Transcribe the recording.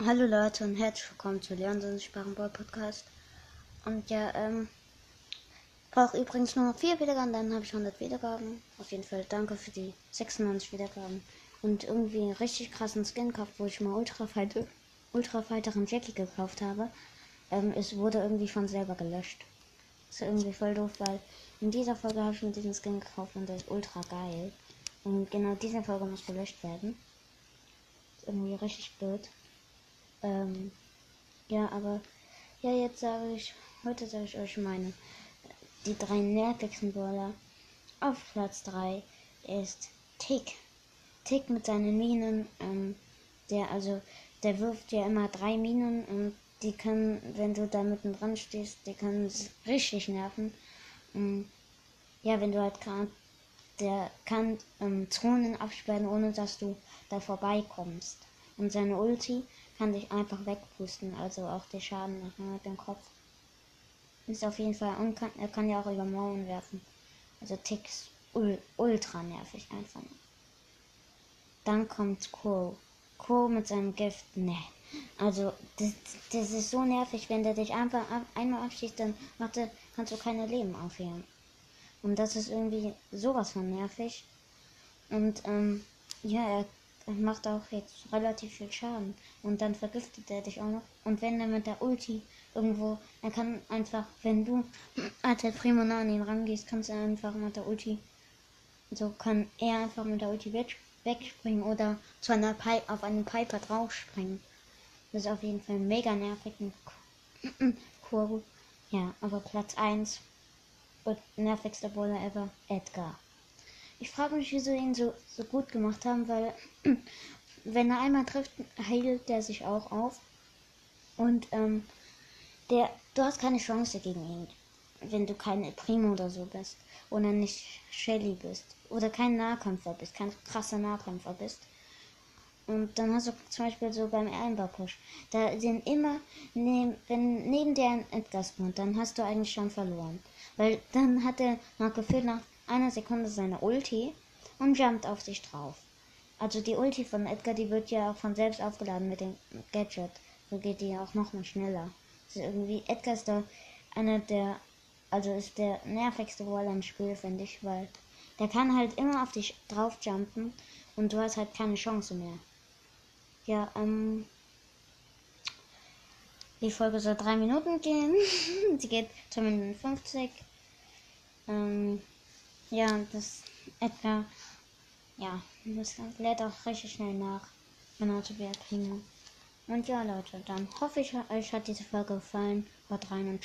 Hallo Leute und herzlich willkommen zu Leon Sparrenball Podcast. Und ja, ähm, brauche übrigens nur 4 Wiedergaben, dann habe ich 100 Wiedergaben. Auf jeden Fall danke für die 96 Wiedergaben. Und irgendwie einen richtig krassen Skin gekauft, wo ich mal Ultra Fighter, Ultra Fighterin Jackie gekauft habe. Ähm, es wurde irgendwie von selber gelöscht. Ist irgendwie voll doof, weil in dieser Folge habe ich mir diesen Skin gekauft und der ist ultra geil. Und genau diese Folge muss gelöscht werden. Ist irgendwie richtig blöd. Ähm, ja, aber ja, jetzt sage ich, heute sage ich euch meine. Die drei nervigsten Brawler. Auf Platz 3 ist Tick. Tick mit seinen Minen, ähm, der, also, der wirft ja immer drei Minen und die können, wenn du da mitten dran stehst, die können richtig nerven. Ähm, ja, wenn du halt gerade, der kann ähm, Zonen absperren, ohne dass du da vorbeikommst. Und seine Ulti kann dich einfach wegpusten, also auch der Schaden machen mit dem Kopf. Ist auf jeden Fall und kann, er kann ja auch über Mauern werfen. Also Ticks ul, ultra nervig einfach. Dann kommt Crow. Crow mit seinem Gift, ne. Also das, das ist so nervig, wenn der dich einfach einmal abschießt, dann macht er, kannst du keine Leben aufhören. Und das ist irgendwie sowas von nervig. Und ähm, ja, er und macht auch jetzt relativ viel Schaden. Und dann vergiftet er dich auch noch. Und wenn er mit der Ulti irgendwo, er kann einfach, wenn du als Primo nah an ihn rangehst, kannst du einfach mit der Ulti, so kann er einfach mit der Ulti weg, wegspringen oder zu einer Pi auf einen Piper draufspringen. Das ist auf jeden Fall mega nervig. Ja, aber Platz 1 und nervigster Bowler ever, Edgar. Ich frage mich, wieso ihn so, so gut gemacht haben, weil wenn er einmal trifft, heilt der sich auch auf. Und ähm, der, du hast keine Chance gegen ihn, wenn du kein Primo oder so bist. Oder nicht Shelly bist. Oder kein Nahkämpfer bist, kein krasser Nahkämpfer bist. Und dann hast du zum Beispiel so beim Amber Push. Da sind immer, neben, wenn neben dir ein Edgar spawnt, dann hast du eigentlich schon verloren. Weil dann hat er nach gefühlt nach einer Sekunde seine Ulti und jumpt auf dich drauf. Also die Ulti von Edgar, die wird ja auch von selbst aufgeladen mit dem Gadget. So geht die auch noch mal schneller. Ist irgendwie, Edgar ist da einer der, also ist der nervigste Brawler im Spiel, finde ich, weil der kann halt immer auf dich drauf jumpen und du hast halt keine Chance mehr. Ja, ähm, die Folge soll drei Minuten gehen. Sie geht 2 Minuten 50. Ähm, ja, das etwa, ja, das lädt auch richtig schnell nach. Genau zu Primo. Und ja, Leute, dann hoffe ich, euch hat diese Folge gefallen. Haut rein und